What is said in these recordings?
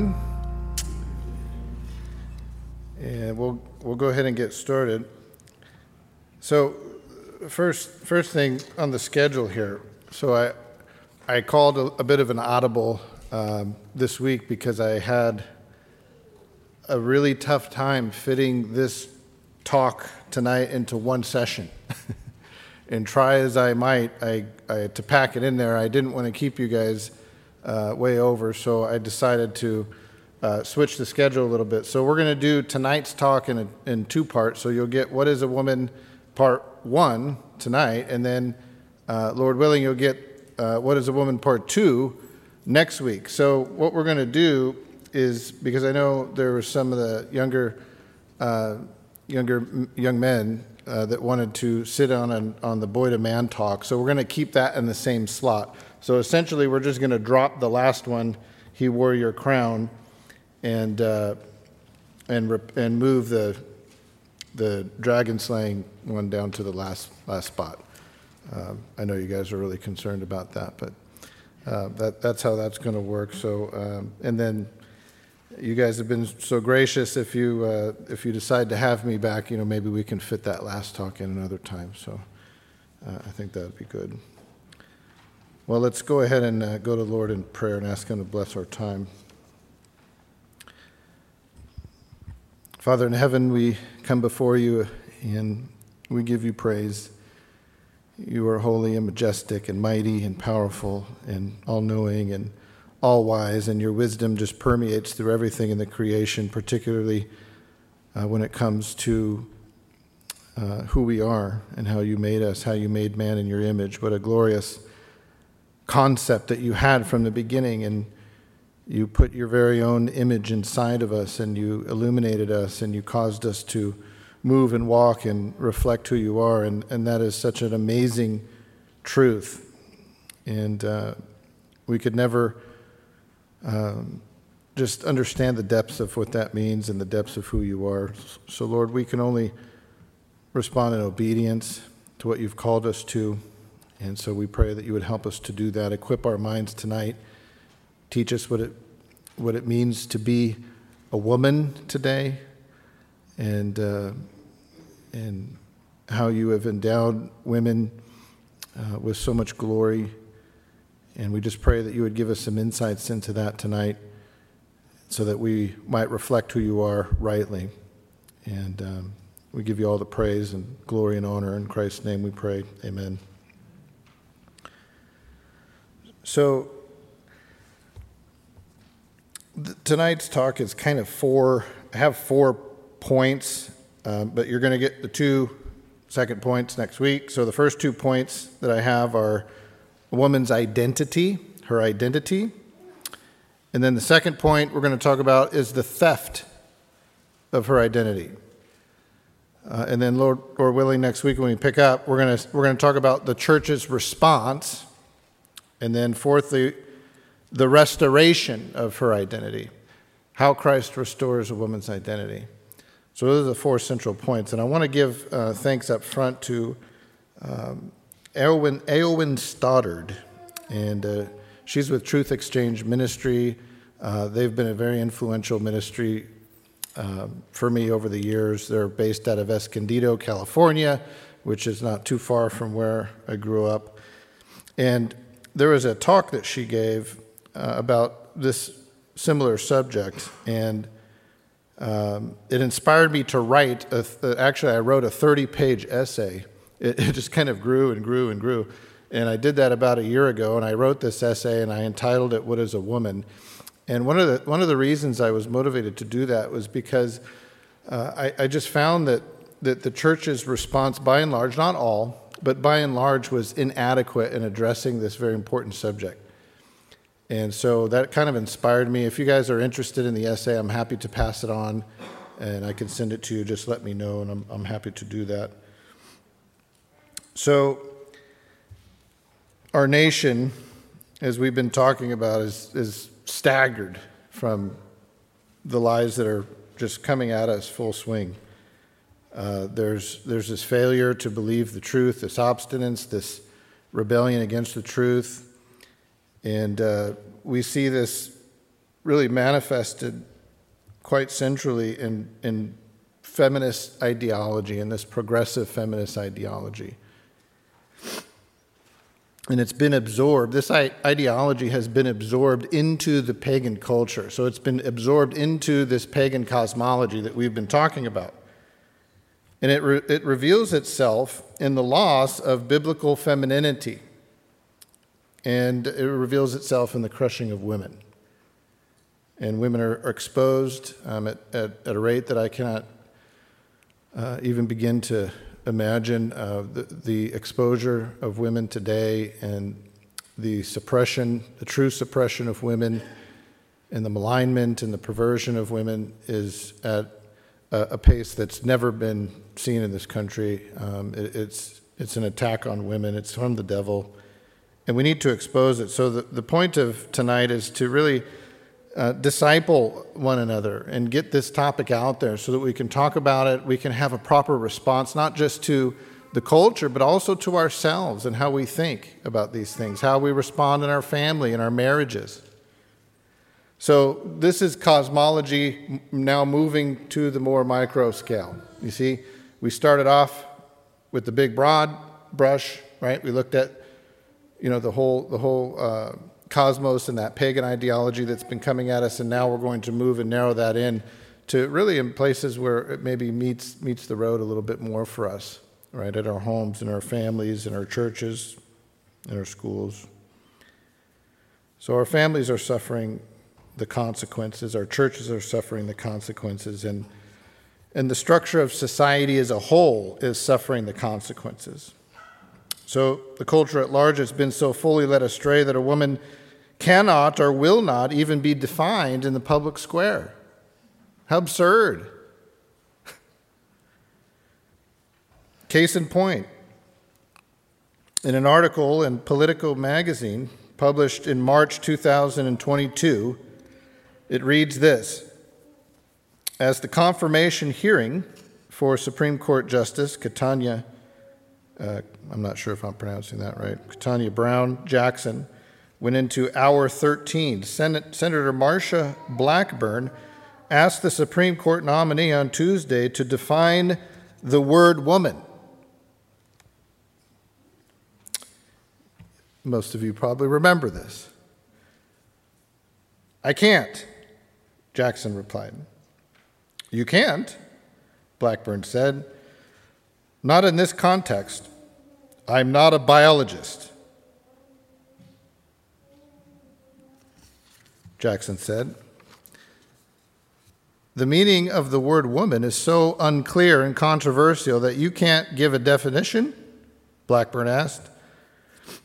everyone. And we'll, we'll go ahead and get started. So, first, first thing on the schedule here. So, I, I called a, a bit of an audible um, this week because I had a really tough time fitting this talk tonight into one session. and try as I might, I, I, to pack it in there, I didn't want to keep you guys uh, way over, so I decided to uh, switch the schedule a little bit. So we're going to do tonight's talk in, a, in two parts. So you'll get What is a Woman part one tonight, and then, uh, Lord willing, you'll get uh, What is a Woman part two next week. So what we're going to do is, because I know there were some of the younger, uh, younger young men uh, that wanted to sit on an, on the boy to man talk. So we're going to keep that in the same slot. So essentially, we're just going to drop the last one, "He wore your crown," and uh, and rep- and move the the dragon slaying one down to the last last spot. Um, I know you guys are really concerned about that, but uh, that that's how that's going to work. So um, and then you guys have been so gracious. If you uh, if you decide to have me back, you know maybe we can fit that last talk in another time. So uh, I think that would be good. Well, let's go ahead and uh, go to the Lord in prayer and ask Him to bless our time. Father in heaven, we come before you and we give you praise. You are holy and majestic and mighty and powerful and all knowing and all wise, and your wisdom just permeates through everything in the creation, particularly uh, when it comes to uh, who we are and how you made us, how you made man in your image. What a glorious concept that you had from the beginning, and you put your very own image inside of us, and you illuminated us, and you caused us to move and walk and reflect who you are, and, and that is such an amazing truth. And uh, we could never um, just understand the depths of what that means and the depths of who you are. So, Lord, we can only respond in obedience to what you've called us to. And so we pray that you would help us to do that, equip our minds tonight, teach us what it, what it means to be a woman today, and, uh, and how you have endowed women uh, with so much glory. And we just pray that you would give us some insights into that tonight so that we might reflect who you are rightly. And um, we give you all the praise and glory and honor. In Christ's name we pray. Amen. So, tonight's talk is kind of four, I have four points, um, but you're going to get the two second points next week. So, the first two points that I have are a woman's identity, her identity. And then the second point we're going to talk about is the theft of her identity. Uh, and then, Lord, Lord willing, next week when we pick up, we're going to we're going to talk about the church's response and then, fourthly, the restoration of her identity, how Christ restores a woman's identity. So, those are the four central points. And I want to give uh, thanks up front to um, Eowyn Stoddard. And uh, she's with Truth Exchange Ministry. Uh, they've been a very influential ministry um, for me over the years. They're based out of Escondido, California, which is not too far from where I grew up. And there was a talk that she gave uh, about this similar subject, and um, it inspired me to write. A th- actually, I wrote a 30 page essay. It, it, just kind of grew and grew and grew. And I did that about a year ago, and I wrote this essay and I entitled it, What is a Woman? And one of the, one of the reasons I was motivated to do that was because uh, I, I just found that, that the church's response, by and large, not all, but by and large was inadequate in addressing this very important subject. And so that kind of inspired me. If you guys are interested in the essay, I'm happy to pass it on and I can send it to you. Just let me know, and I'm, I'm happy to do that. So, our nation, as we've been talking about, is, is staggered from the lies that are just coming at us full swing. Uh, there's, there's this failure to believe the truth, this obstinance, this rebellion against the truth. And uh, we see this really manifested quite centrally in, in feminist ideology, and this progressive feminist ideology. And it's been absorbed, this ideology has been absorbed into the pagan culture. So it's been absorbed into this pagan cosmology that we've been talking about. And it, re- it reveals itself in the loss of biblical femininity. And it reveals itself in the crushing of women. And women are, are exposed um, at, at, at, a rate that I cannot uh, even begin to imagine uh, the, the exposure of women today and the suppression, the true suppression of women, and the malignment and the perversion of women is at a, a pace that's never been seen in this country. Um, it, it's, it's an attack on women, it's from the devil, and we need to expose it. So, the, the point of tonight is to really uh, disciple one another and get this topic out there so that we can talk about it. We can have a proper response, not just to the culture, but also to ourselves and how we think about these things, how we respond in our family and our marriages. So, this is cosmology now moving to the more micro scale. You see, we started off with the big broad brush, right? We looked at, you know, the whole, the whole uh, cosmos and that pagan ideology that's been coming at us, and now we're going to move and narrow that in to really in places where it maybe meets meets the road a little bit more for us, right? At our homes, in our families, in our churches, in our schools. So our families are suffering the consequences, our churches are suffering the consequences, and and the structure of society as a whole is suffering the consequences. So the culture at large has been so fully led astray that a woman cannot or will not even be defined in the public square. How absurd. Case in point in an article in Politico magazine published in March 2022, it reads this As the confirmation hearing for Supreme Court Justice Ketanji, uh, I'm not sure if I'm pronouncing that right, Ketanji Brown Jackson went into hour 13. Senate, Senator Marsha Blackburn asked the Supreme Court nominee on Tuesday to define the word woman. Most of you probably remember this. I can't, Jackson replied. You can't, Blackburn said. Not in this context. I'm not a biologist. Jackson said. The meaning of the word woman is so unclear and controversial that you can't give a definition? Blackburn asked.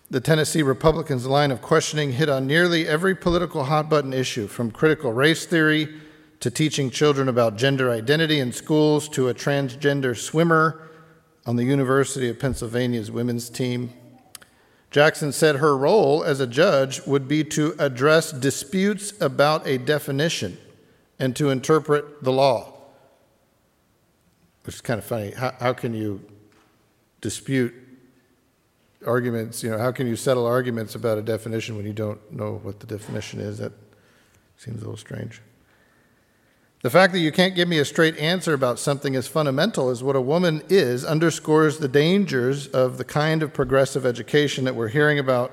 The Tennessee Republicans' line of questioning hit on nearly every political hot button issue, from critical race theory to teaching children about gender identity in schools to a transgender swimmer on the University of Pennsylvania's women's team. Jackson said her role as a judge would be to address disputes about a definition and to interpret the law. Which is kind of funny. How, how can you dispute arguments? You know, how can you settle arguments about a definition when you don't know what the definition is? That seems a little strange. The fact that you can't give me a straight answer about something as fundamental as what a woman is underscores the dangers of the kind of progressive education that we're hearing about,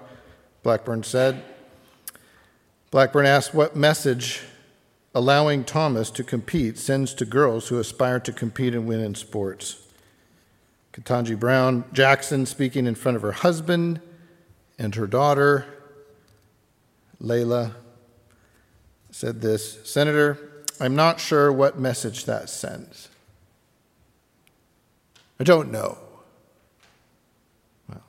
Blackburn said. Blackburn asked what message allowing Thomas to compete sends to girls who aspire to compete and win in sports. Ketanji Brown Jackson speaking in front of her husband and her daughter, Leila, said this Senator, I'm not sure what message that sends. I don't know. Well,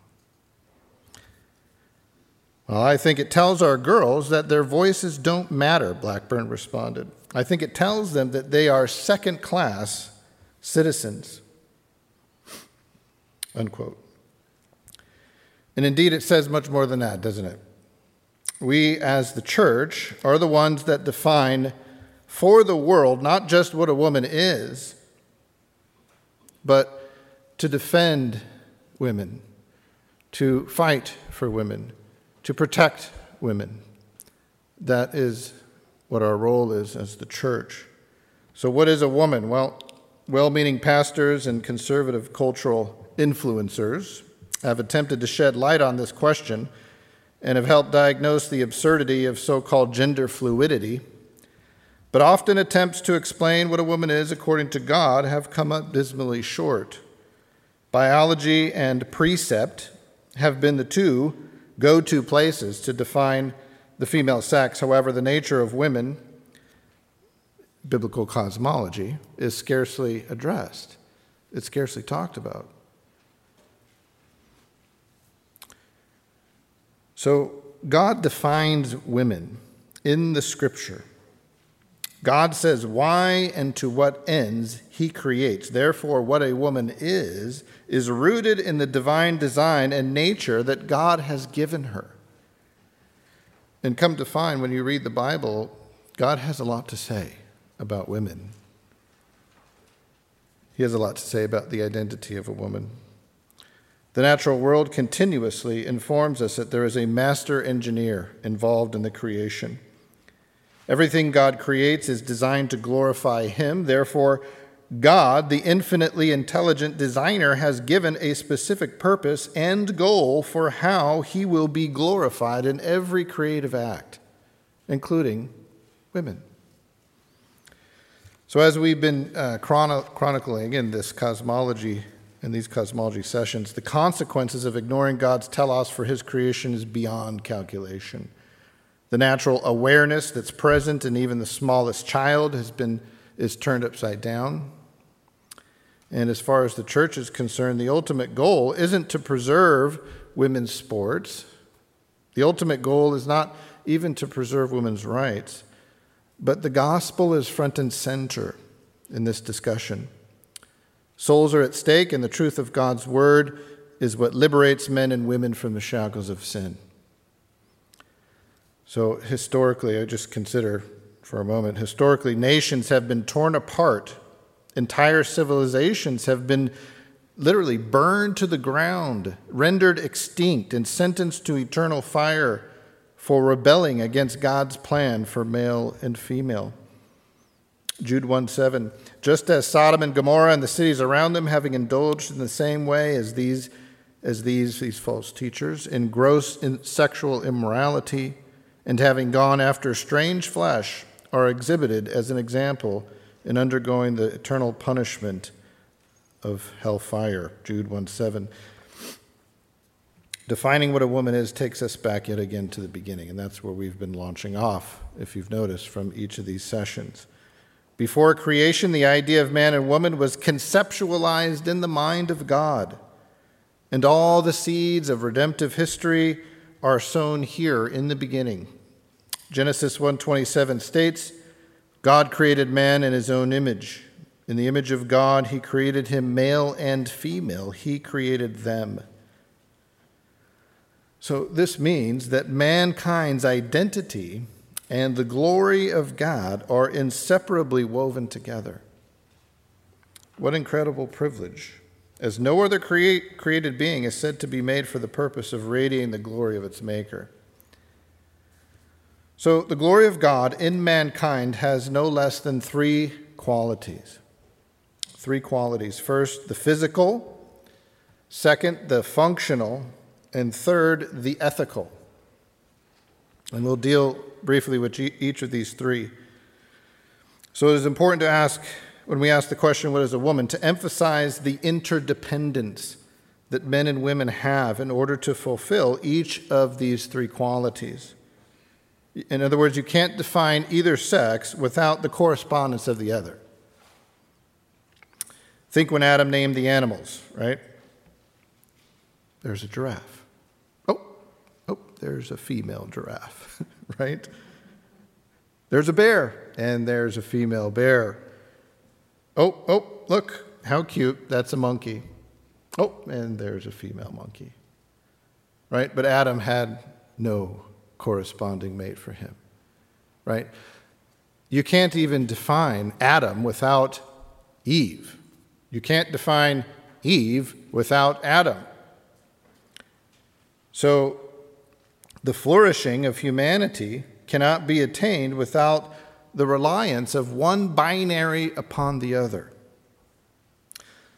well, I think it tells our girls that their voices don't matter, Blackburn responded. I think it tells them that they are second class citizens. Unquote. And indeed, it says much more than that, doesn't it? We, as the church, are the ones that define for the world, not just what a woman is, but to defend women, to fight for women, to protect women. That is what our role is as the church. So, what is a woman? Well, well meaning pastors and conservative cultural influencers have attempted to shed light on this question and have helped diagnose the absurdity of so called gender fluidity. But often attempts to explain what a woman is according to God have come up dismally short. Biology and precept have been the two go to places to define the female sex. However, the nature of women, biblical cosmology, is scarcely addressed, it's scarcely talked about. So, God defines women in the scripture. God says why and to what ends he creates. Therefore, what a woman is, is rooted in the divine design and nature that God has given her. And come to find, when you read the Bible, God has a lot to say about women. He has a lot to say about the identity of a woman. The natural world continuously informs us that there is a master engineer involved in the creation. Everything God creates is designed to glorify Him. Therefore, God, the infinitely intelligent designer, has given a specific purpose and goal for how He will be glorified in every creative act, including women. So, as we've been uh, chrono- chronicling in this cosmology, in these cosmology sessions, the consequences of ignoring God's telos for His creation is beyond calculation. The natural awareness that's present in even the smallest child has been is turned upside down. And as far as the church is concerned, the ultimate goal isn't to preserve women's sports. The ultimate goal is not even to preserve women's rights, but the gospel is front and center in this discussion. Souls are at stake, and the truth of God's word is what liberates men and women from the shackles of sin. So, historically, I just consider for a moment historically, nations have been torn apart, entire civilizations have been literally burned to the ground, rendered extinct, and sentenced to eternal fire for rebelling against God's plan for male and female. Jude 1 7. Just as Sodom and Gomorrah and the cities around them, having indulged in the same way as these, as these, these false teachers, in gross in sexual immorality, and having gone after strange flesh, are exhibited as an example in undergoing the eternal punishment of hellfire. Jude 1 7. Defining what a woman is takes us back yet again to the beginning, and that's where we've been launching off, if you've noticed, from each of these sessions. Before creation, the idea of man and woman was conceptualized in the mind of God, and all the seeds of redemptive history are sown here in the beginning. Genesis 1:27 states, God created man in his own image. In the image of God he created him male and female. He created them. So this means that mankind's identity and the glory of God are inseparably woven together. What incredible privilege as no other create, created being is said to be made for the purpose of radiating the glory of its maker. So, the glory of God in mankind has no less than three qualities. Three qualities. First, the physical, second, the functional, and third, the ethical. And we'll deal briefly with each of these three. So, it is important to ask when we ask the question, What is a woman? to emphasize the interdependence that men and women have in order to fulfill each of these three qualities. In other words, you can't define either sex without the correspondence of the other. Think when Adam named the animals, right? There's a giraffe. Oh, oh, there's a female giraffe, right? There's a bear, and there's a female bear. Oh, oh, look, how cute. That's a monkey. Oh, and there's a female monkey. Right? But Adam had no corresponding mate for him. Right? You can't even define Adam without Eve. You can't define Eve without Adam. So, the flourishing of humanity cannot be attained without the reliance of one binary upon the other.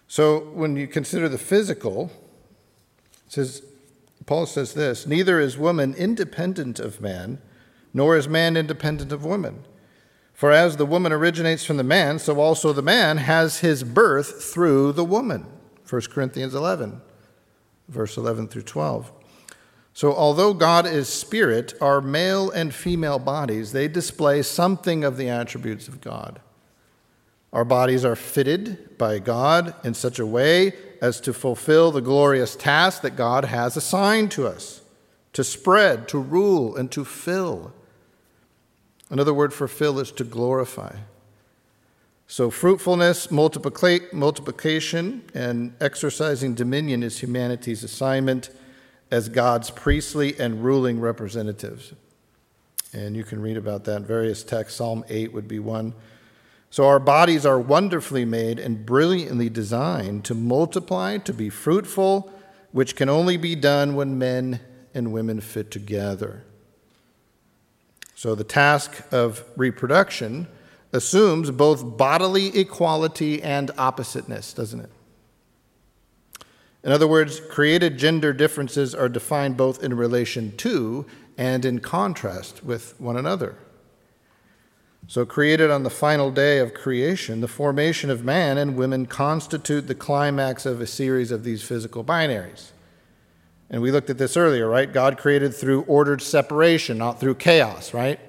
So when you consider the physical, says Paul says this, neither is woman independent of man, nor is man independent of woman. For as the woman originates from the man, so also the man has his birth through the woman. 1 Corinthians 11, verse 11 through 12. So, although God is spirit, our male and female bodies, they display something of the attributes of God. Our bodies are fitted by God in such a way as to fulfill the glorious task that God has assigned to us to spread, to rule, and to fill. Another word for fill is to glorify. So, fruitfulness, multiplication, and exercising dominion is humanity's assignment as God's priestly and ruling representatives. And you can read about that in various texts. Psalm 8 would be one. So our bodies are wonderfully made and brilliantly designed to multiply, to be fruitful, which can only be done when men and women fit together. So the task of reproduction assumes both bodily equality and oppositeness, doesn't it? In other words, created gender differences are defined both in relation to and in contrast with one another. So, created on the final day of creation, the formation of man and women constitute the climax of a series of these physical binaries. And we looked at this earlier, right? God created through ordered separation, not through chaos, right?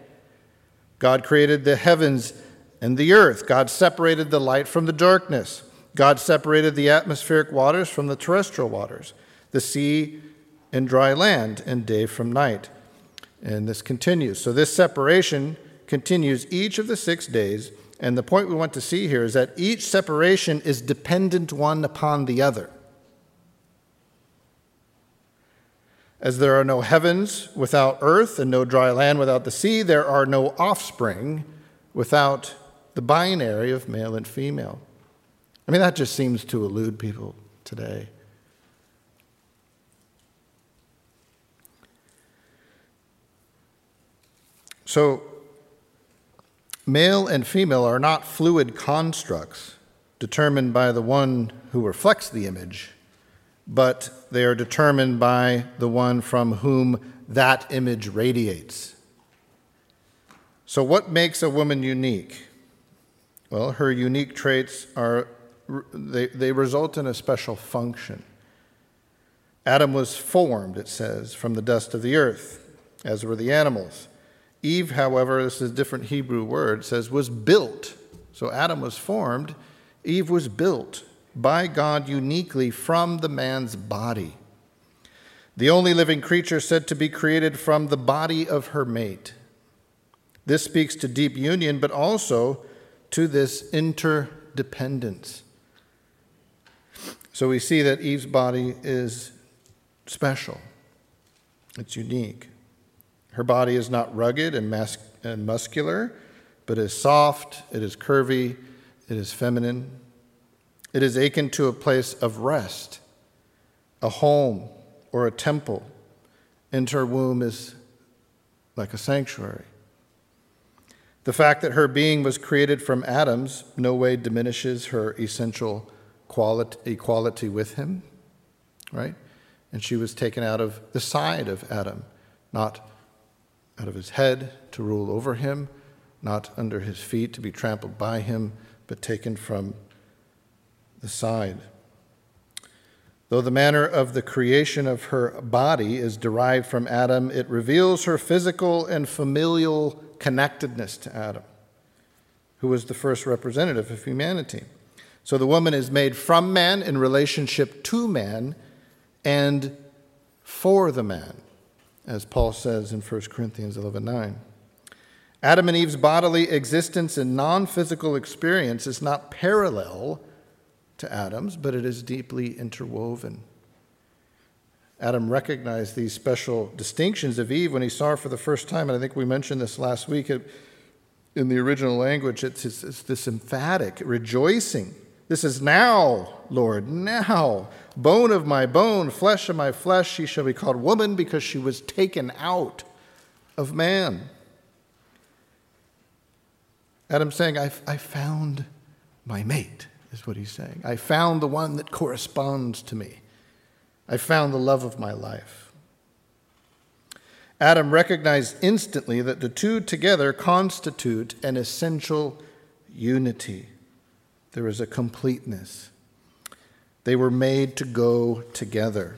God created the heavens and the earth. God separated the light from the darkness. God separated the atmospheric waters from the terrestrial waters, the sea and dry land, and day from night. And this continues. So, this separation continues each of the six days. And the point we want to see here is that each separation is dependent one upon the other. As there are no heavens without earth and no dry land without the sea, there are no offspring without the binary of male and female. I mean, that just seems to elude people today. So, male and female are not fluid constructs determined by the one who reflects the image, but they are determined by the one from whom that image radiates. So, what makes a woman unique? Well, her unique traits are they, they result in a special function. Adam was formed, it says, from the dust of the earth, as were the animals. Eve, however, this is a different Hebrew word, says was built. So Adam was formed, Eve was built by God uniquely from the man's body. The only living creature said to be created from the body of her mate. This speaks to deep union, but also to this interdependence. So we see that Eve's body is special, it's unique. Her body is not rugged and, mas- and muscular, but is soft, it is curvy, it is feminine. It is akin to a place of rest, a home or a temple. And her womb is like a sanctuary. The fact that her being was created from atoms no way diminishes her essential quality, equality with him, right? And she was taken out of the side of Adam, not out of his head to rule over him, not under his feet to be trampled by him, but taken from the side. Though the manner of the creation of her body is derived from Adam, it reveals her physical and familial connectedness to Adam, who was the first representative of humanity. So the woman is made from man in relationship to man and for the man, as Paul says in 1 Corinthians 11:9. Adam and Eve's bodily existence and non physical experience is not parallel to Adam's, but it is deeply interwoven. Adam recognized these special distinctions of Eve when he saw her for the first time, and I think we mentioned this last week. In the original language, it's, it's, it's this emphatic rejoicing this is now, Lord, now. Bone of my bone, flesh of my flesh, she shall be called woman because she was taken out of man. Adam's saying, I, I found my mate, is what he's saying. I found the one that corresponds to me. I found the love of my life. Adam recognized instantly that the two together constitute an essential unity. There is a completeness. They were made to go together.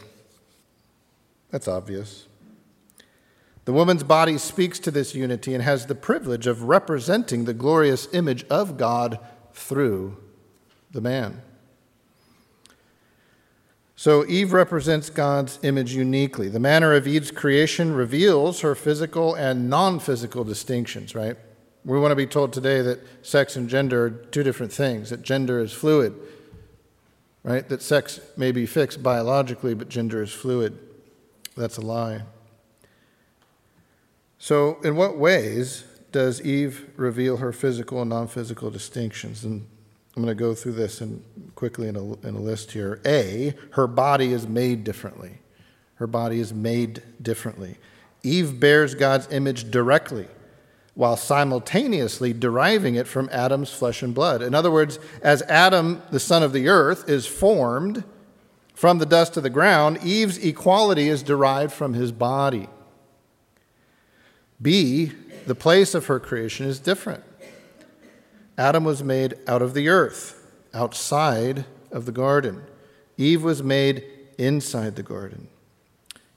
That's obvious. The woman's body speaks to this unity and has the privilege of representing the glorious image of God through the man. So Eve represents God's image uniquely. The manner of Eve's creation reveals her physical and non physical distinctions, right? We want to be told today that sex and gender are two different things, that gender is fluid, right? That sex may be fixed biologically, but gender is fluid. That's a lie. So, in what ways does Eve reveal her physical and non physical distinctions? And I'm going to go through this in, quickly in a, in a list here. A, her body is made differently. Her body is made differently. Eve bears God's image directly while simultaneously deriving it from Adam's flesh and blood. In other words, as Adam, the son of the earth, is formed from the dust of the ground, Eve's equality is derived from his body. B, the place of her creation is different. Adam was made out of the earth, outside of the garden. Eve was made inside the garden.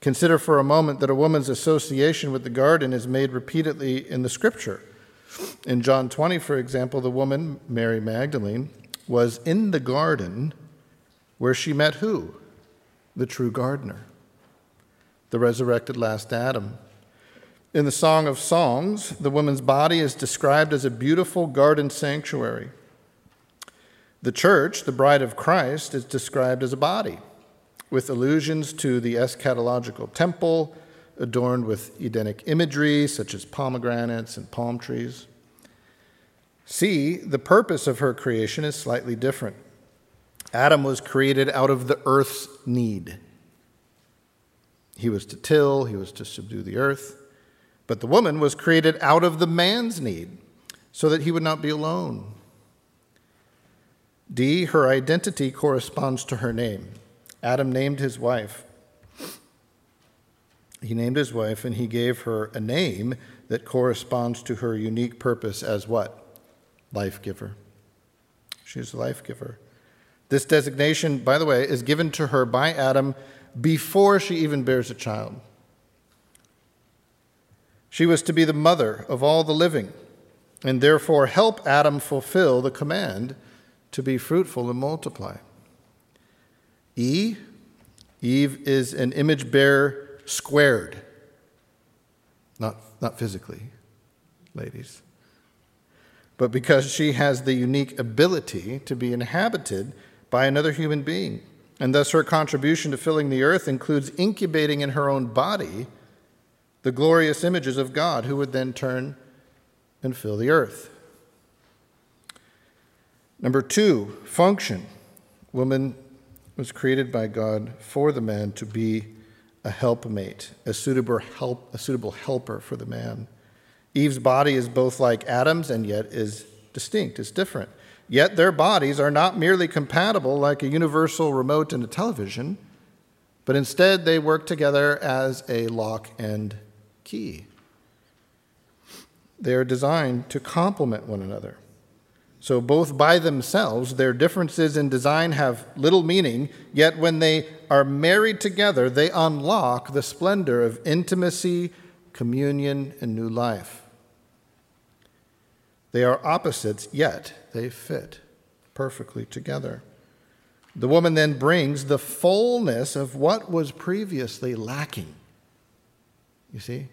Consider for a moment that a woman's association with the garden is made repeatedly in the scripture. In John 20, for example, the woman, Mary Magdalene, was in the garden where she met who? The true gardener, the resurrected last Adam. In the Song of Songs, the woman's body is described as a beautiful garden sanctuary. The church, the bride of Christ, is described as a body, with allusions to the eschatological temple adorned with Edenic imagery such as pomegranates and palm trees. C, the purpose of her creation is slightly different. Adam was created out of the earth's need. He was to till, he was to subdue the earth. But the woman was created out of the man's need so that he would not be alone. D, her identity corresponds to her name. Adam named his wife. He named his wife and he gave her a name that corresponds to her unique purpose as what? Life giver. She's a life giver. This designation, by the way, is given to her by Adam before she even bears a child. She was to be the mother of all the living, and therefore help Adam fulfill the command to be fruitful and multiply. E, Eve is an image bearer squared, not, not physically, ladies, but because she has the unique ability to be inhabited by another human being. And thus, her contribution to filling the earth includes incubating in her own body the glorious images of God, who would then turn and fill the earth. Number two, function. Woman was created by God for the man to be a helpmate, a suitable, help, a suitable helper for the man. Eve's body is both like Adam's and yet is distinct, is different. Yet their bodies are not merely compatible like a universal remote and a television, but instead they work together as a lock and key. They are designed to complement one another. So, both by themselves, their differences in design have little meaning, yet when they are married together, they unlock the splendor of intimacy, communion, and new life. They are opposites, yet they fit perfectly together. The woman then brings the fullness of what was previously lacking. You see?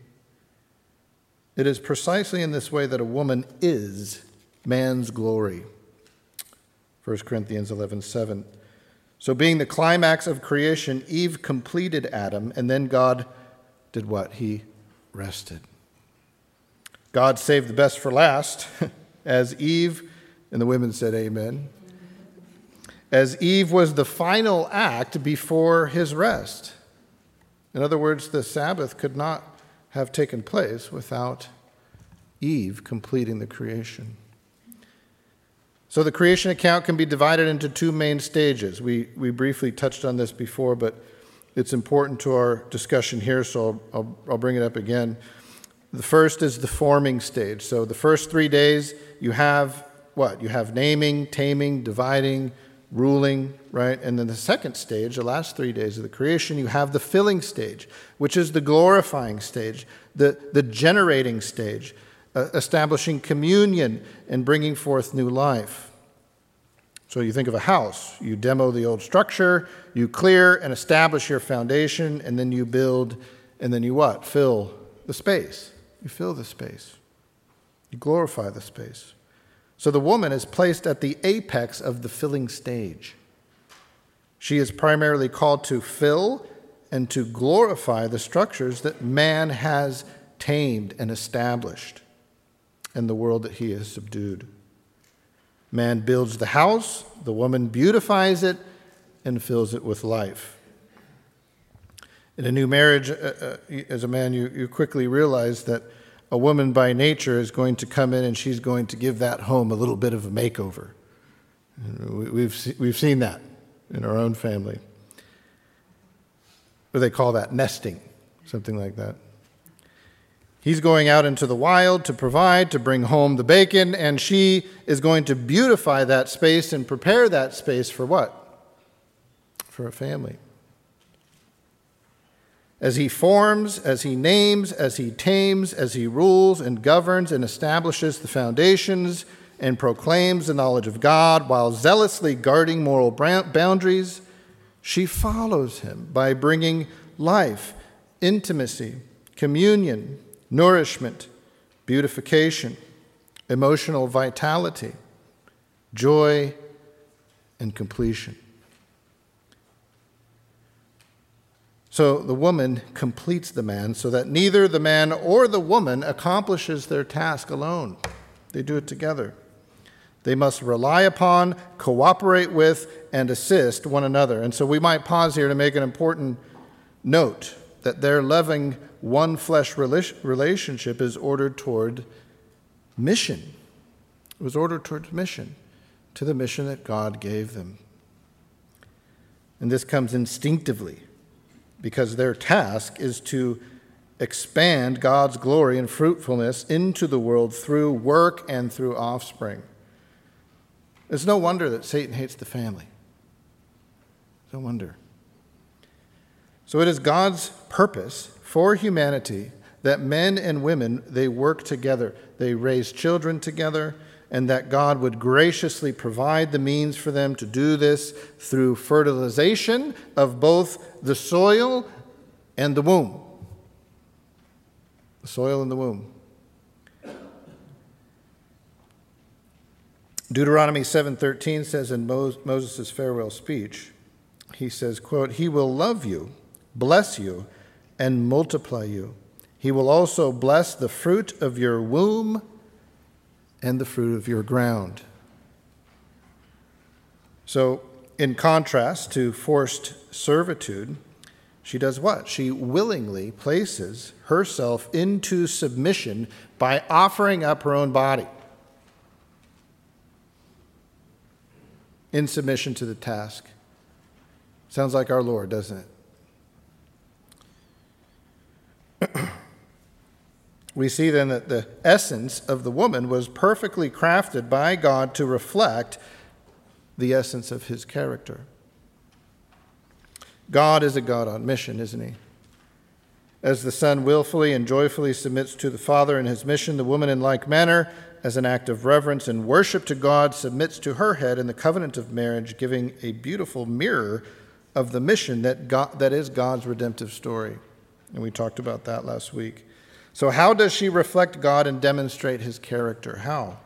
It is precisely in this way that a woman is man's glory. 1 Corinthians 11 7. So, being the climax of creation, Eve completed Adam, and then God did what? He rested. God saved the best for last, as Eve, and the women said, Amen. As Eve was the final act before his rest. In other words, the Sabbath could not have taken place without Eve completing the creation. So the creation account can be divided into two main stages. We, we briefly touched on this before, but it's important to our discussion here, so I'll, I'll, I'll bring it up again. The first is the forming stage. So the first three days, you have what? You have naming, taming, dividing, ruling, right? And then the second stage, the last three days of the creation, you have the filling stage, which is the glorifying stage, the, the generating stage, uh, establishing communion and bringing forth new life. So you think of a house, you demo the old structure, you clear and establish your foundation, and then you build, and then you what? Fill the space. You fill the space. You glorify the space. So the woman is placed at the apex of the filling stage. She is primarily called to fill and to glorify the structures that man has tamed and established and the world that he has subdued. Man builds the house, the woman beautifies it and fills it with life. In a new marriage, uh, uh, as a man, you, you quickly realize that a woman by nature is going to come in and she's going to give that home a little bit of a makeover. We've, we've seen that in our own family. Or they call that nesting, something like that. He's going out into the wild to provide, to bring home the bacon, and she is going to beautify that space and prepare that space for what? For a family. As he forms, as he names, as he tames, as he rules and governs and establishes the foundations and proclaims the knowledge of God while zealously guarding moral boundaries, she follows him by bringing life, intimacy, communion, nourishment, beautification, emotional vitality, joy, and completion. So the woman completes the man so that neither the man or the woman accomplishes their task alone. They do it together. They must rely upon, cooperate with, and assist one another. And so we might pause here to make an important note that their loving one flesh relationship is ordered toward mission. It was ordered toward mission, to the mission that God gave them. And this comes instinctively because their task is to expand God's glory and fruitfulness into the world through work and through offspring. It's no wonder that Satan hates the family. No wonder. So it is God's purpose for humanity that men and women they work together. They raise children together and that God would graciously provide the means for them to do this through fertilization of both the soil and the womb. The soil and the womb. Deuteronomy 7:13 says in Moses' farewell speech, he says, quote, "He will love you, bless you, and multiply you. He will also bless the fruit of your womb and the fruit of your ground. So, in contrast to forced servitude, she does what? She willingly places herself into submission by offering up her own body in submission to the task. Sounds like our Lord, doesn't it? We see then that the essence of the woman was perfectly crafted by God to reflect the essence of his character. God is a God on mission, isn't he? As the Son willfully and joyfully submits to the Father in his mission, the woman, in like manner, as an act of reverence and worship to God, submits to her head in the covenant of marriage, giving a beautiful mirror of the mission that, God, that is God's redemptive story. And we talked about that last week. So, how does she reflect God and demonstrate his character? How?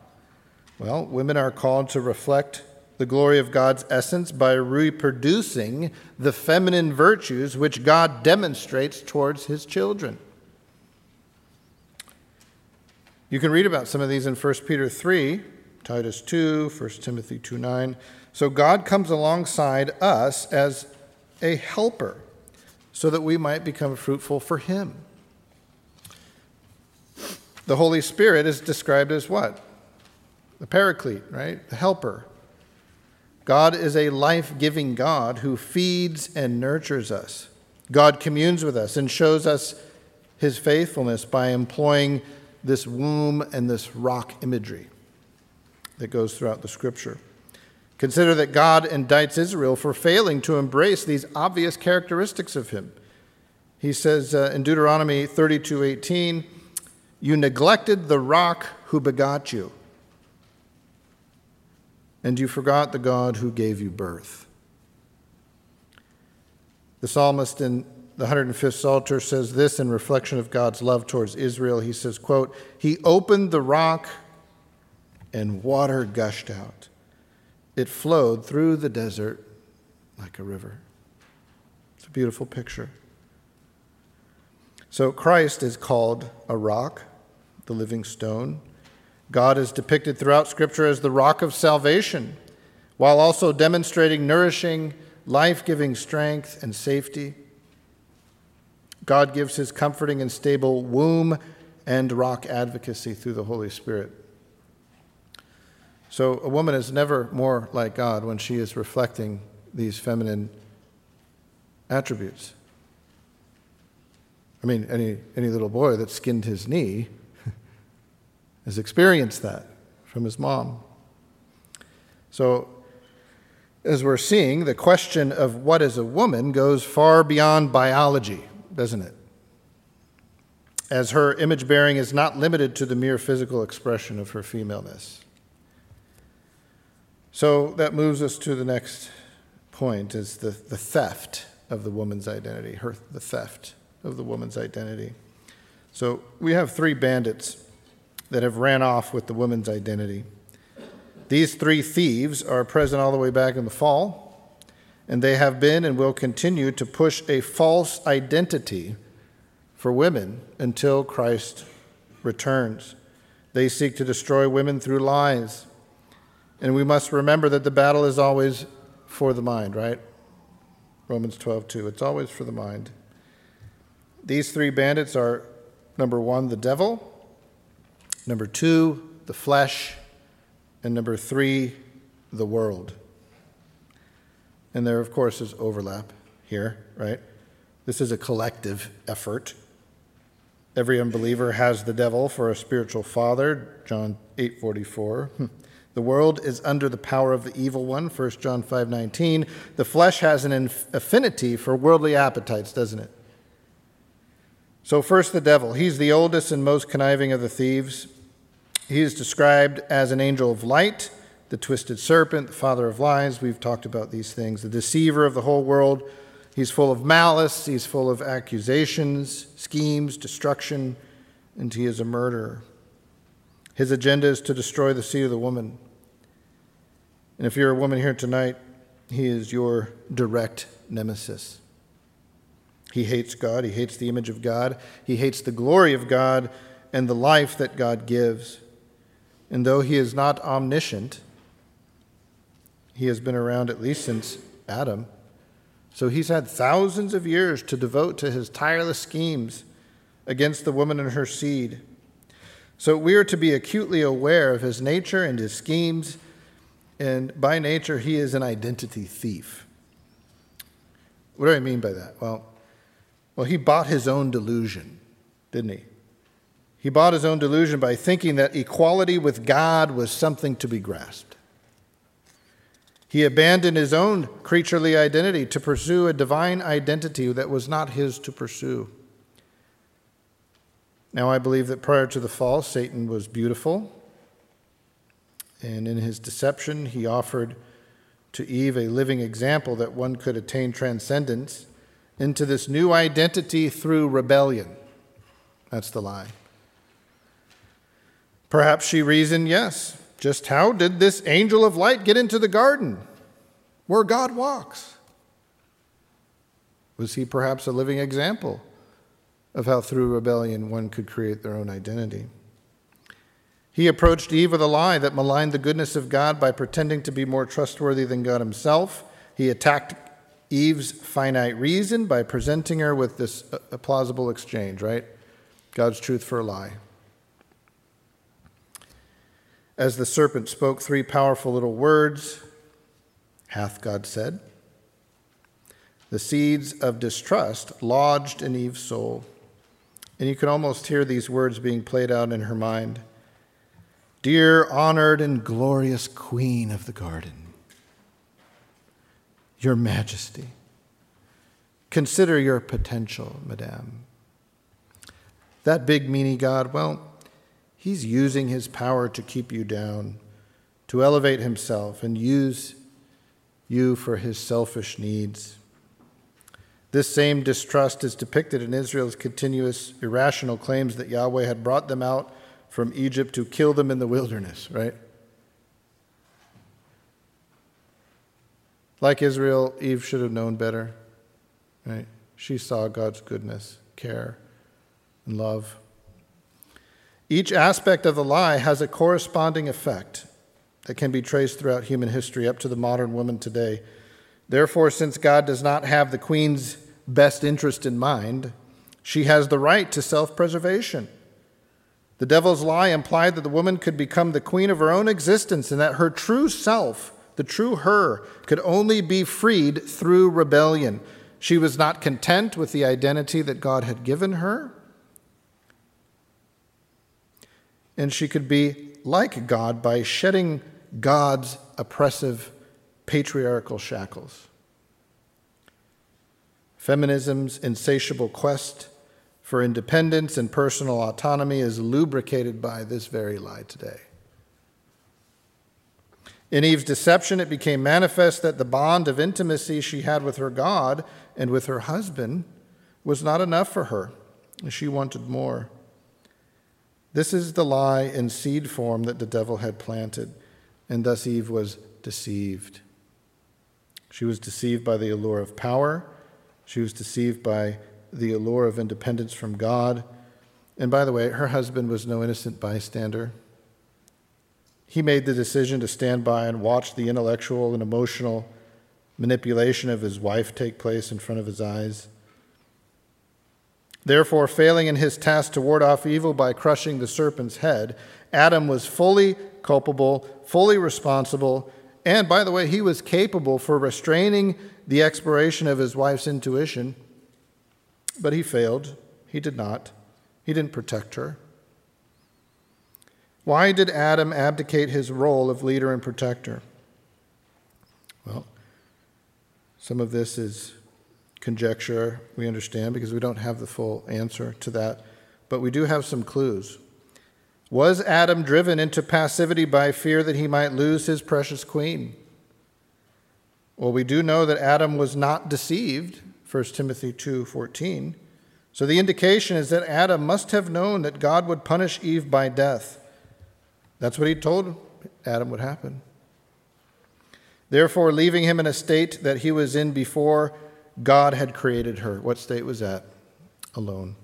Well, women are called to reflect the glory of God's essence by reproducing the feminine virtues which God demonstrates towards his children. You can read about some of these in 1 Peter 3, Titus 2, 1 Timothy 2 9. So God comes alongside us as a helper so that we might become fruitful for him. The Holy Spirit is described as what? the paraclete, right? The helper. God is a life giving God who feeds and nurtures us. God communes with us and shows us his faithfulness by employing this womb and this rock imagery that goes throughout the scripture. Consider that God indicts Israel for failing to embrace these obvious characteristics of him. He says uh, in Deuteronomy 32:18, "You neglected the rock who begot you, and you forgot the God who gave you birth." The psalmist in the 105th Psalter says this in reflection of God's love towards Israel. He says, quote, He opened the rock and water gushed out. It flowed through the desert like a river. It's a beautiful picture. So Christ is called a rock, the living stone. God is depicted throughout Scripture as the rock of salvation, while also demonstrating nourishing, life giving strength and safety. God gives his comforting and stable womb and rock advocacy through the Holy Spirit. So a woman is never more like God when she is reflecting these feminine attributes. I mean, any, any little boy that skinned his knee has experienced that from his mom. So, as we're seeing, the question of what is a woman goes far beyond biology, doesn't it? As her image bearing is not limited to the mere physical expression of her femaleness. So that moves us to the next point is the, the theft of the woman's identity, her, the theft of the woman's identity. So we have three bandits that have ran off with the woman's identity. These three thieves are present all the way back in the fall, and they have been and will continue to push a false identity for women until Christ returns. They seek to destroy women through lies and we must remember that the battle is always for the mind, right? Romans 12, 2. It's always for the mind. These three bandits are number one, the devil, number two, the flesh, and number three, the world. And there, of course, is overlap here, right? This is a collective effort. Every unbeliever has the devil for a spiritual father, John 8:44. The world is under the power of the evil one, 1 John 5:19. The flesh has an affinity for worldly appetites, doesn't it? So first the devil, he's the oldest and most conniving of the thieves. He is described as an angel of light, the twisted serpent, the father of lies. We've talked about these things, the deceiver of the whole world. He's full of malice, he's full of accusations, schemes, destruction, and he is a murderer. His agenda is to destroy the seed of the woman. And if you're a woman here tonight, he is your direct nemesis. He hates God, he hates the image of God, he hates the glory of God and the life that God gives. And though he is not omniscient, he has been around at least since Adam. So he's had thousands of years to devote to his tireless schemes against the woman and her seed. So we are to be acutely aware of his nature and his schemes, and by nature, he is an identity thief. What do I mean by that? Well, well, he bought his own delusion, didn't he? He bought his own delusion by thinking that equality with God was something to be grasped. He abandoned his own creaturely identity to pursue a divine identity that was not his to pursue. Now, I believe that prior to the fall, Satan was beautiful. And in his deception, he offered to Eve a living example that one could attain transcendence into this new identity through rebellion. That's the lie. Perhaps she reasoned, yes, just how did this angel of light get into the garden where God walks? Was he perhaps a living example of how through rebellion one could create their own identity. He approached Eve with a lie that maligned the goodness of God by pretending to be more trustworthy than God himself. He attacked Eve's finite reason by presenting her with this uh, a plausible exchange, right? God's truth for a lie. as the serpent spoke three powerful little words, hath God said. The seeds of distrust lodged in Eve's soul. And you can almost hear these words being played out in her mind. Dear, honored, and glorious Queen of the garden, Your Majesty, consider your potential, Madame. That big, meanie God, well, he's using his power to keep you down, to elevate himself and use you for his selfish needs. This same distrust is depicted in Israel's continuous irrational claims that Yahweh had brought them out from Egypt to kill them in the wilderness, right? Like Israel, Eve should have known better, right? She saw God's goodness, care, and love. Each aspect of the lie has a corresponding effect that can be traced throughout human history up to the modern woman today. Therefore, since God does not have the queen's best interest in mind, she has the right to self preservation. The devil's lie implied that the woman could become the queen of her own existence and that her true self, the true her, could only be freed through rebellion. She was not content with the identity that God had given her. And she could be like God by shedding God's oppressive patriarchal shackles. Feminism's insatiable quest for independence and personal autonomy is lubricated by this very lie today. In Eve's deception, it became manifest that the bond of intimacy she had with her God and with her husband was not enough for her. She wanted more. This is the lie in seed form that the devil had planted, and thus Eve was deceived. She was deceived by the allure of power she was deceived by the allure of independence from God. And by the way, her husband was no innocent bystander. He made the decision to stand by and watch the intellectual and emotional manipulation of his wife take place in front of his eyes. Therefore, failing in his task to ward off evil by crushing the serpent's head, Adam was fully culpable, fully responsible, and by the way, he was capable for restraining the exploration of his wife's intuition, but he failed. He did not. He didn't protect her. Why did Adam abdicate his role of leader and protector? Well, some of this is conjecture, we understand, because we don't have the full answer to that, but we do have some clues. Was Adam driven into passivity by fear that he might lose his precious queen? Well, we do know that Adam was not deceived, 1 Timothy 2:14. So the indication is that Adam must have known that God would punish Eve by death. That's what he told Adam would happen. Therefore, leaving him in a state that he was in before God had created her. What state was that? Alone.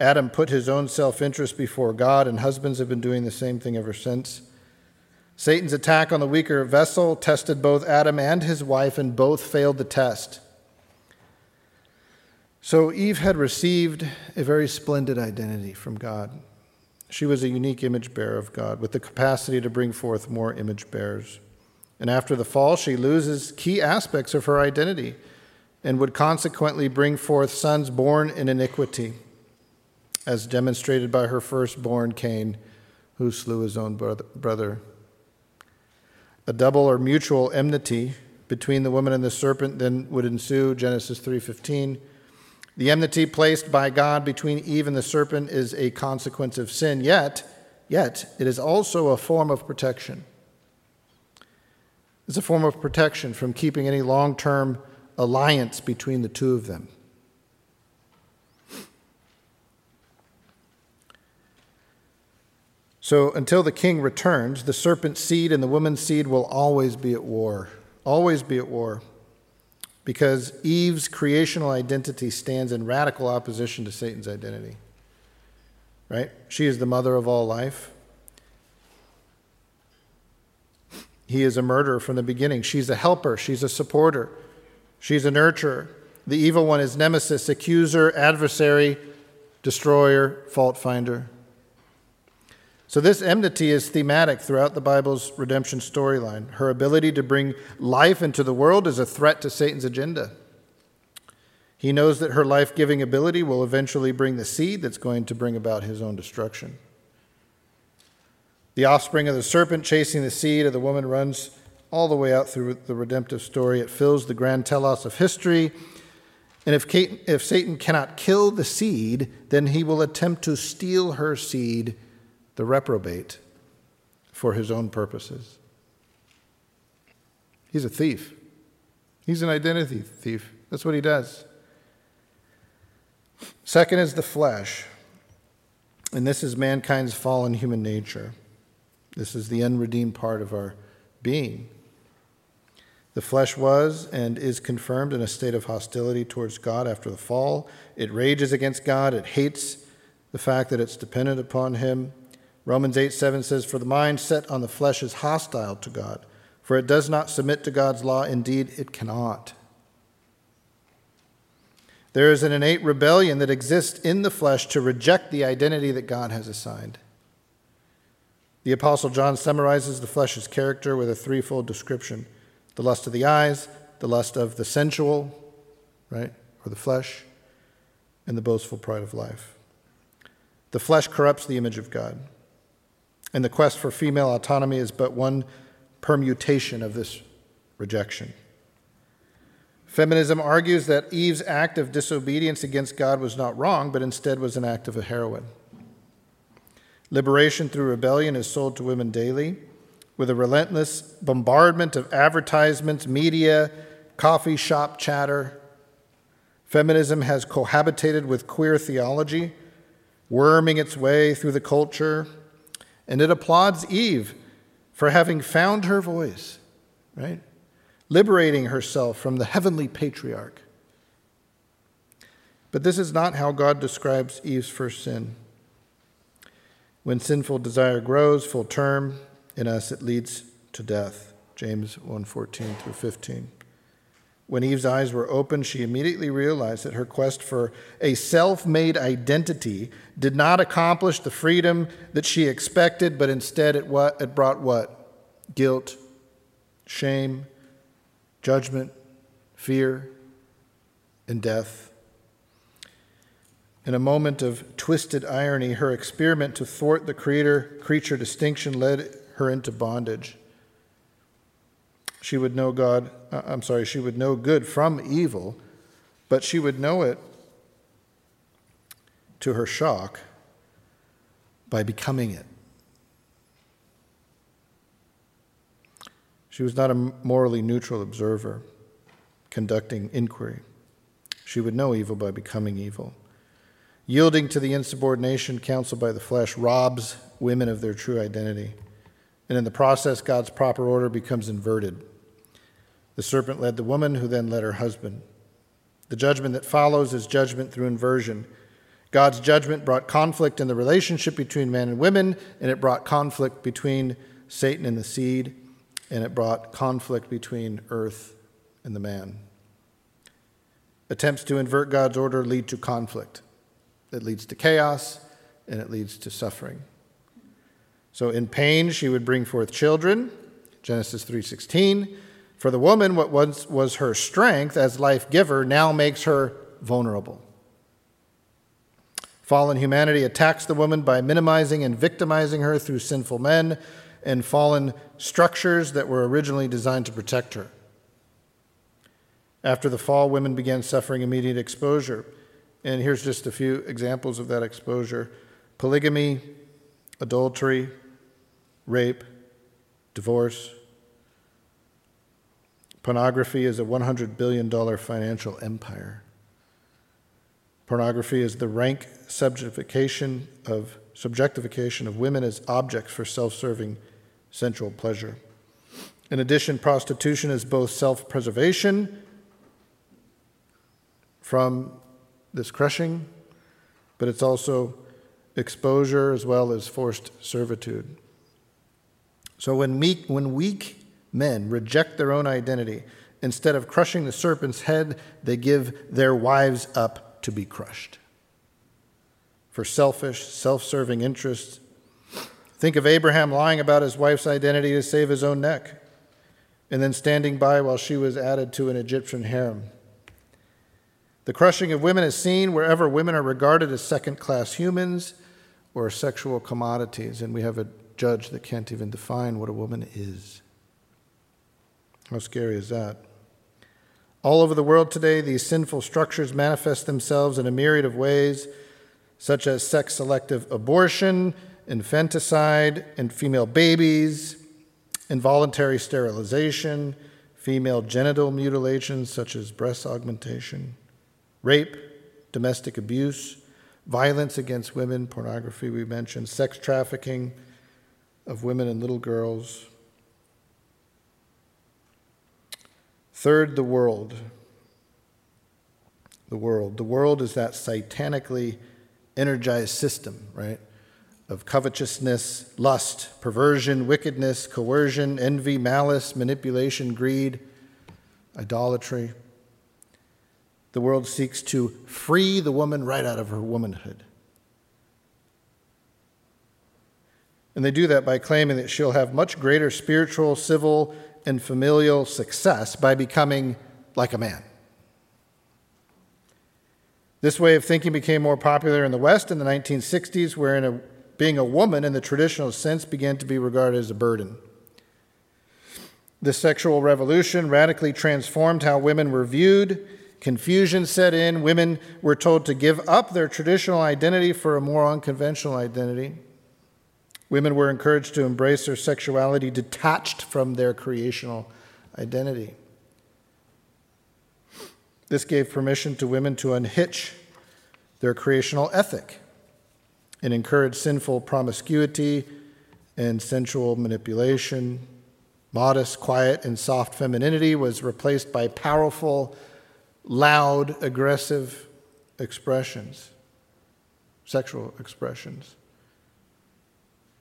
Adam put his own self interest before God, and husbands have been doing the same thing ever since. Satan's attack on the weaker vessel tested both Adam and his wife, and both failed the test. So Eve had received a very splendid identity from God. She was a unique image bearer of God with the capacity to bring forth more image bearers. And after the fall, she loses key aspects of her identity and would consequently bring forth sons born in iniquity, as demonstrated by her firstborn Cain, who slew his own brother. A double or mutual enmity between the woman and the serpent then would ensue, Genesis 3:15. The enmity placed by God between Eve and the serpent is a consequence of sin, yet, yet it is also a form of protection. It's a form of protection from keeping any long-term alliance between the two of them. So until the king returns, the serpent's seed and the woman's seed will always be at war. Always be at war. Because Eve's creational identity stands in radical opposition to Satan's identity. Right? She is the mother of all life. He is a murderer from the beginning. She's a helper. She's a supporter. She's a nurturer. The evil one is nemesis, accuser, adversary, destroyer, fault finder. So, this enmity is thematic throughout the Bible's redemption storyline. Her ability to bring life into the world is a threat to Satan's agenda. He knows that her life giving ability will eventually bring the seed that's going to bring about his own destruction. The offspring of the serpent chasing the seed of the woman runs all the way out through the redemptive story. It fills the grand telos of history. And if, Kate, if Satan cannot kill the seed, then he will attempt to steal her seed the reprobate for his own purposes. He's a thief. He's an identity thief. That's what he does. Second is the flesh. And this is mankind's fallen human nature. This is the unredeemed part of our being. The flesh was and is confirmed in a state of hostility towards God after the fall. It rages against God. It hates the fact that it's dependent upon Him. Romans 8 7 says, For the mind set on the flesh is hostile to God, for it does not submit to God's law. Indeed, it cannot. There is an innate rebellion that exists in the flesh to reject the identity that God has assigned. The Apostle John summarizes the flesh's character with a threefold description the lust of the eyes, the lust of the sensual, right, or the flesh, and the boastful pride of life. The flesh corrupts the image of God. And the quest for female autonomy is but one permutation of this rejection. Feminism argues that Eve's act of disobedience against God was not wrong, but instead was an act of a heroine. Liberation through rebellion is sold to women daily with a relentless bombardment of advertisements, media, coffee shop chatter. Feminism has cohabitated with queer theology, worming its way through the culture and it applauds Eve for having found her voice, right? Liberating herself from the heavenly patriarch. But this is not how God describes Eve's first sin. When sinful desire grows full term in us, it leads to death. James 1:14 through 15. When Eve's eyes were opened, she immediately realized that her quest for a self made identity did not accomplish the freedom that she expected, but instead it, what, it brought what? Guilt, shame, judgment, fear, and death. In a moment of twisted irony, her experiment to thwart the creator creature distinction led her into bondage. She would know God, uh, I'm sorry, she would know good from evil, but she would know it to her shock by becoming it. She was not a morally neutral observer conducting inquiry. She would know evil by becoming evil. Yielding to the insubordination counseled by the flesh robs women of their true identity. And in the process, God's proper order becomes inverted. The serpent led the woman, who then led her husband. The judgment that follows is judgment through inversion. God's judgment brought conflict in the relationship between men and women, and it brought conflict between Satan and the seed, and it brought conflict between earth and the man. Attempts to invert God's order lead to conflict. It leads to chaos, and it leads to suffering. So in pain she would bring forth children, Genesis 3:16. For the woman, what once was her strength as life giver now makes her vulnerable. Fallen humanity attacks the woman by minimizing and victimizing her through sinful men and fallen structures that were originally designed to protect her. After the fall, women began suffering immediate exposure. And here's just a few examples of that exposure polygamy, adultery, rape, divorce, Pornography is a $100 billion financial empire. Pornography is the rank subjectification of, subjectification of women as objects for self serving sensual pleasure. In addition, prostitution is both self preservation from this crushing, but it's also exposure as well as forced servitude. So when weak, when weak men reject their own identity. Instead of crushing the serpent's head, they give their wives up to be crushed. For selfish, self serving interests, Think of Abraham lying about his wife's identity to save his own neck, and then standing by while she was added to an Egyptian harem. The crushing of women is seen wherever women are regarded as second class humans or sexual commodities, and we have a judge that can't even define what a woman is. How scary is that? All over the world today, these sinful structures manifest themselves in a myriad of ways, such as sex selective abortion, infanticide and female babies, involuntary sterilization, female genital mutilation, such as breast augmentation, rape, domestic abuse, violence against women, pornography, we mentioned, sex trafficking of women and little girls. Third, the world. The world. The world is that satanically energized system, right? of covetousness, lust, perversion, wickedness, coercion, envy, malice, manipulation, greed, idolatry. The world seeks to free the woman right out of her womanhood. And they do that by claiming that she'll have much greater spiritual, civil, and familial success by becoming like a man. This way of thinking became more popular in the West in the 1960s, wherein a being a woman in the traditional sense began to be regarded as a burden. The sexual revolution radically transformed how women were viewed. Confusion set in. Women were told to give up their traditional identity for a more unconventional identity. Women were encouraged to embrace their sexuality detached from their creational identity. This gave permission to women to unhitch their creational ethic and encourage sinful promiscuity and sensual manipulation. Modest, quiet, and soft femininity was replaced by powerful, loud, aggressive expressions, sexual expressions.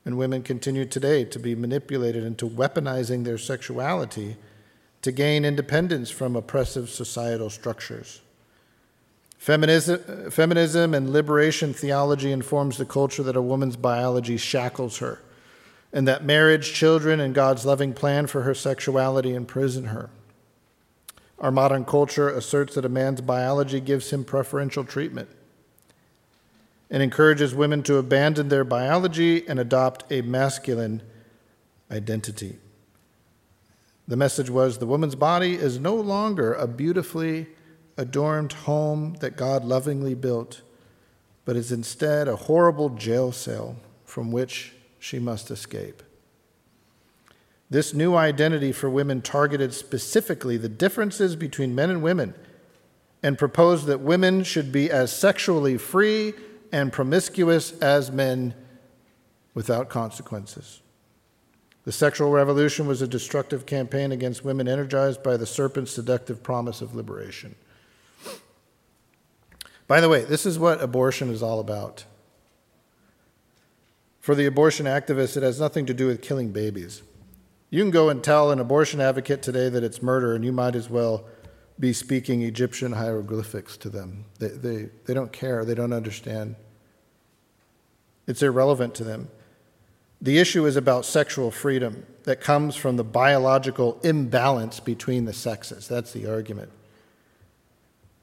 And women continue today to be manipulated into weaponizing their sexuality to gain independence from oppressive societal structures. Feminism, feminism and liberation theology informs the culture that a woman's biology shackles her, and that marriage, children, and God's loving plan for her sexuality imprison her. Our modern culture asserts that a man's biology gives him preferential treatment and encourages women to abandon their biology and adopt a masculine identity. The message was the woman's body is no longer a beautifully adorned home that God lovingly built, but is instead a horrible jail cell from which she must escape. This new identity for women targeted specifically the differences between men and women and proposed that women should be as sexually free and promiscuous as men without consequences. The sexual revolution was a destructive campaign against women energized by the serpent's seductive promise of liberation. By the way, this is what abortion is all about. For the abortion activists, it has nothing to do with killing babies. You can go and tell an abortion advocate today that it's murder, and you might as well be speaking Egyptian hieroglyphics to them. They, they, they don't care, they don't understand. It's irrelevant to them. The issue is about sexual freedom that comes from the biological imbalance between the sexes. That's the argument.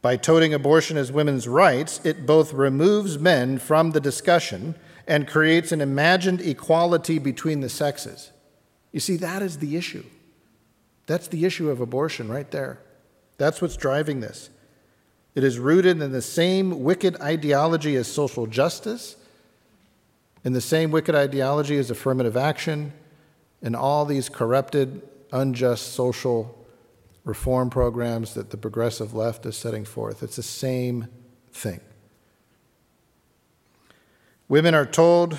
By toting abortion as women's rights, it both removes men from the discussion and creates an imagined equality between the sexes. You see, that is the issue. That's the issue of abortion right there. That's what's driving this. It is rooted in the same wicked ideology as social justice, in the same wicked ideology as affirmative action, and all these corrupted, unjust social reform programs that the progressive left is setting forth. It's the same thing. Women are told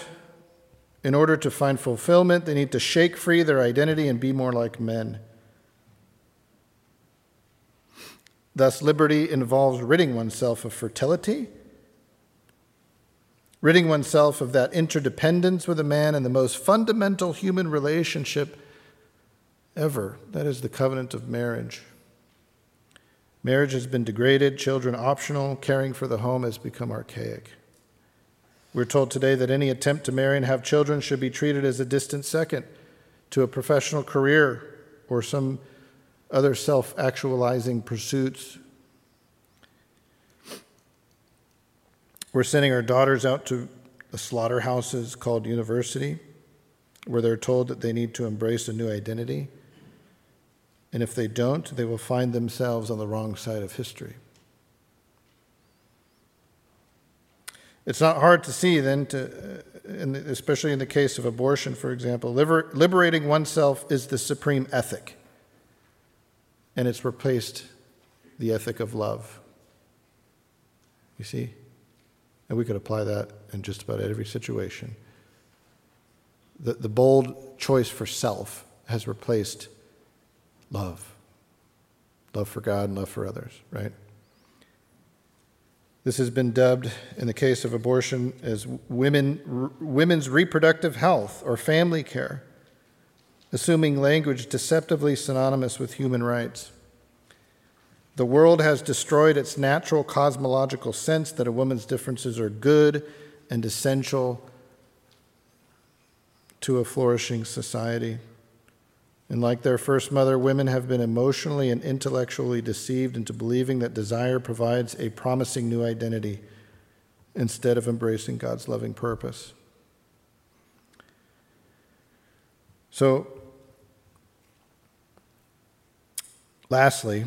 in order to find fulfillment, they need to shake free their identity and be more like men. Thus, liberty involves ridding oneself of fertility, ridding oneself of that interdependence with a man in the most fundamental human relationship ever. That is the covenant of marriage. Marriage has been degraded, children optional, caring for the home has become archaic. We're told today that any attempt to marry and have children should be treated as a distant second to a professional career or some other self actualizing pursuits. We're sending our daughters out to the slaughterhouses called university, where they're told that they need to embrace a new identity. And if they don't, they will find themselves on the wrong side of history. It's not hard to see then, to, uh, especially in the case of abortion, for example, liber, liberating oneself is the supreme ethic, and it's replaced the ethic of love. You see? And we could apply that in just about every situation. The, the bold choice for self has replaced love love for God and love for others, right? This has been dubbed, in the case of abortion, as women, r- women's reproductive health or family care, assuming language deceptively synonymous with human rights. The world has destroyed its natural cosmological sense that a woman's differences are good and essential to a flourishing society. And like their first mother, women have been emotionally and intellectually deceived into believing that desire provides a promising new identity instead of embracing God's loving purpose. So, lastly,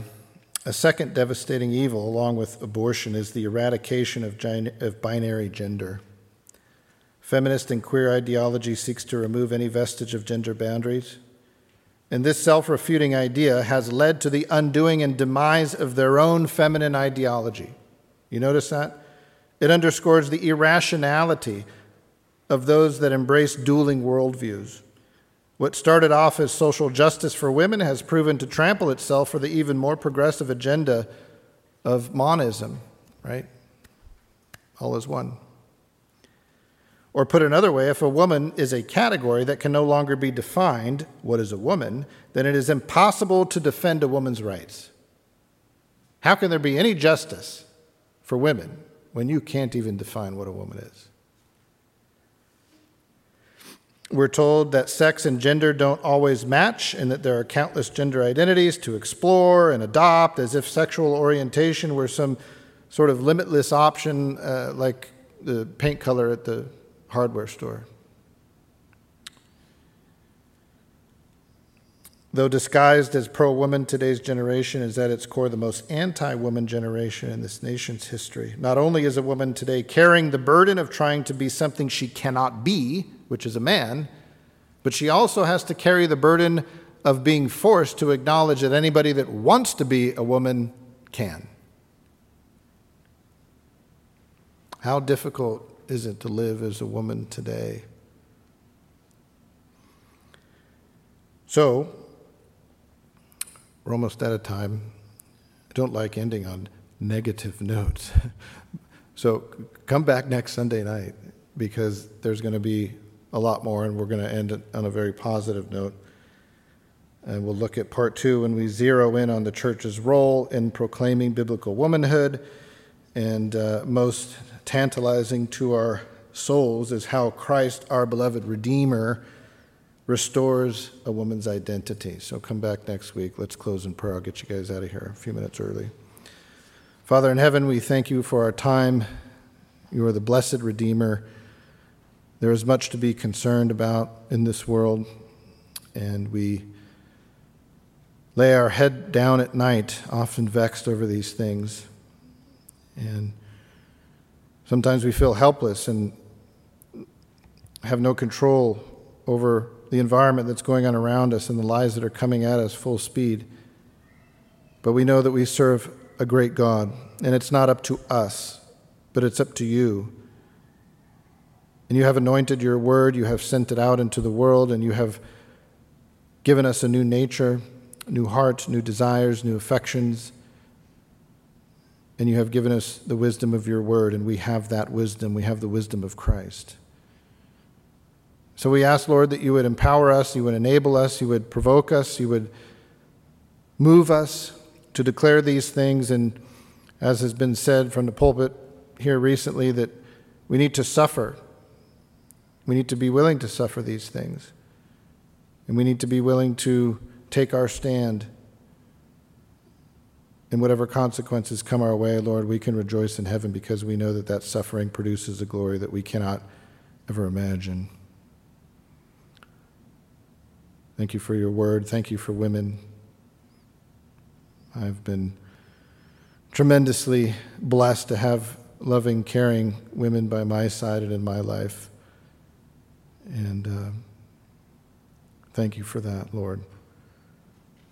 a second devastating evil, along with abortion, is the eradication of, of binary gender. Feminist and queer ideology seeks to remove any vestige of gender boundaries. And this self refuting idea has led to the undoing and demise of their own feminine ideology. You notice that? It underscores the irrationality of those that embrace dueling worldviews. What started off as social justice for women has proven to trample itself for the even more progressive agenda of monism, right? All is one. Or put another way, if a woman is a category that can no longer be defined, what is a woman, then it is impossible to defend a woman's rights. How can there be any justice for women when you can't even define what a woman is? We're told that sex and gender don't always match and that there are countless gender identities to explore and adopt as if sexual orientation were some sort of limitless option uh, like the paint color at the hardware store. Though disguised as pro woman, today's generation is at its core the most anti woman generation in this nation's history. Not only is a woman today carrying the burden of trying to be something she cannot be, which is a man, but she also has to carry the burden of being forced to acknowledge that anybody that wants to be a woman can. How difficult is it to live as a woman today? So, we're almost out of time. I don't like ending on negative notes. so, come back next Sunday night because there's going to be a lot more, and we're going to end it on a very positive note. And we'll look at part two when we zero in on the church's role in proclaiming biblical womanhood. And uh, most tantalizing to our souls is how Christ, our beloved Redeemer, restores a woman's identity. So come back next week. Let's close in prayer. I'll get you guys out of here a few minutes early. Father in heaven, we thank you for our time. You are the blessed Redeemer. There is much to be concerned about in this world, and we lay our head down at night, often vexed over these things. And sometimes we feel helpless and have no control over the environment that's going on around us and the lies that are coming at us full speed. But we know that we serve a great God, and it's not up to us, but it's up to you and you have anointed your word, you have sent it out into the world, and you have given us a new nature, new heart, new desires, new affections. And you have given us the wisdom of your word, and we have that wisdom. We have the wisdom of Christ. So we ask, Lord, that you would empower us, you would enable us, you would provoke us, you would move us to declare these things. And as has been said from the pulpit here recently, that we need to suffer. We need to be willing to suffer these things. And we need to be willing to take our stand. And whatever consequences come our way, Lord, we can rejoice in heaven because we know that that suffering produces a glory that we cannot ever imagine. Thank you for your word. Thank you for women. I've been tremendously blessed to have loving, caring women by my side and in my life. And uh, thank you for that, Lord.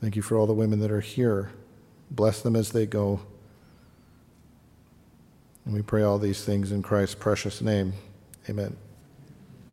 Thank you for all the women that are here. Bless them as they go. And we pray all these things in Christ's precious name. Amen.